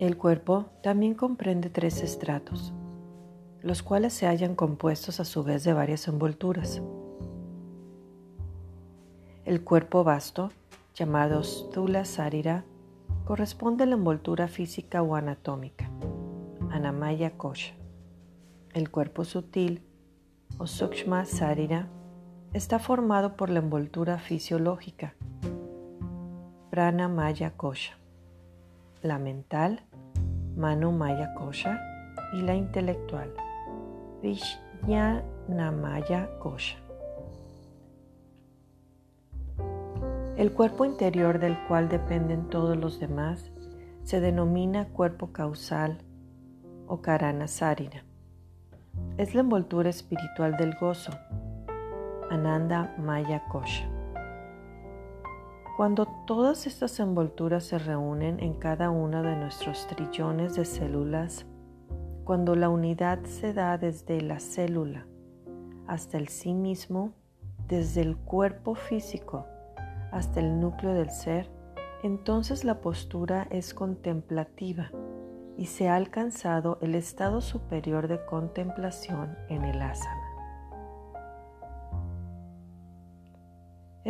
El cuerpo también comprende tres estratos, los cuales se hallan compuestos a su vez de varias envolturas. El cuerpo vasto, llamado Stula Sarira, corresponde a la envoltura física o anatómica, Anamaya Kosha. El cuerpo sutil, o Sukshma Sarira, está formado por la envoltura fisiológica, Prana Maya Kosha, la mental, Mano Maya Kosha, y la intelectual, Vijnanamaya Kosha. El cuerpo interior del cual dependen todos los demás se denomina cuerpo causal o Karana Sarira. Es la envoltura espiritual del gozo, Ananda Maya Kosha. Cuando todas estas envolturas se reúnen en cada uno de nuestros trillones de células, cuando la unidad se da desde la célula hasta el sí mismo, desde el cuerpo físico hasta el núcleo del ser, entonces la postura es contemplativa y se ha alcanzado el estado superior de contemplación en el asana.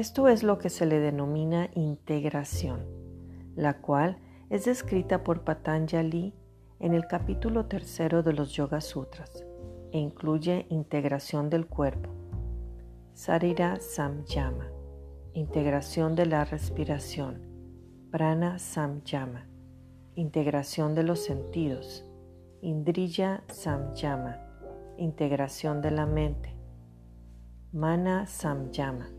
Esto es lo que se le denomina integración, la cual es descrita por Patanjali en el capítulo tercero de los Yoga Sutras e incluye integración del cuerpo, Sarira Samyama integración de la respiración, prana samyama, integración de los sentidos, indriya samyama, integración de la mente, mana samyama,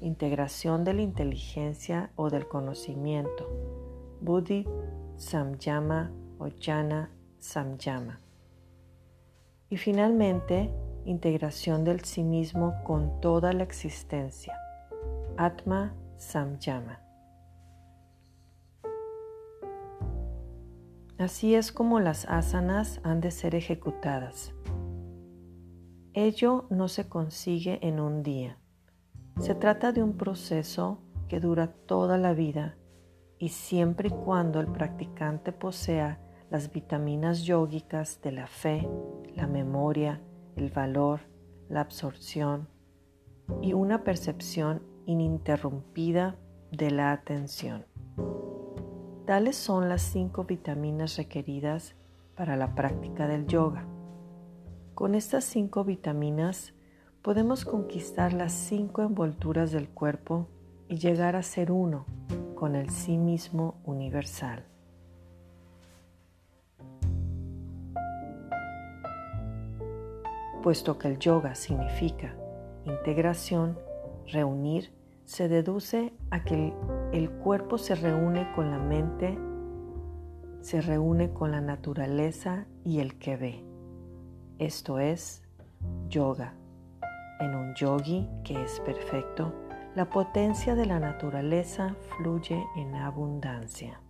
integración de la inteligencia o del conocimiento, buddhi samyama o jnana samyama. Y finalmente, integración del sí mismo con toda la existencia Atma Samyama. Así es como las asanas han de ser ejecutadas. Ello no se consigue en un día. Se trata de un proceso que dura toda la vida y siempre y cuando el practicante posea las vitaminas yógicas de la fe, la memoria, el valor, la absorción y una percepción ininterrumpida de la atención. Tales son las cinco vitaminas requeridas para la práctica del yoga. Con estas cinco vitaminas podemos conquistar las cinco envolturas del cuerpo y llegar a ser uno con el sí mismo universal. Puesto que el yoga significa integración, reunir se deduce a que el, cuerpo se reúne con la mente, se reúne con la naturaleza y el que ve. Esto es yoga. En un yogi que es perfecto, la potencia de la naturaleza fluye en abundancia.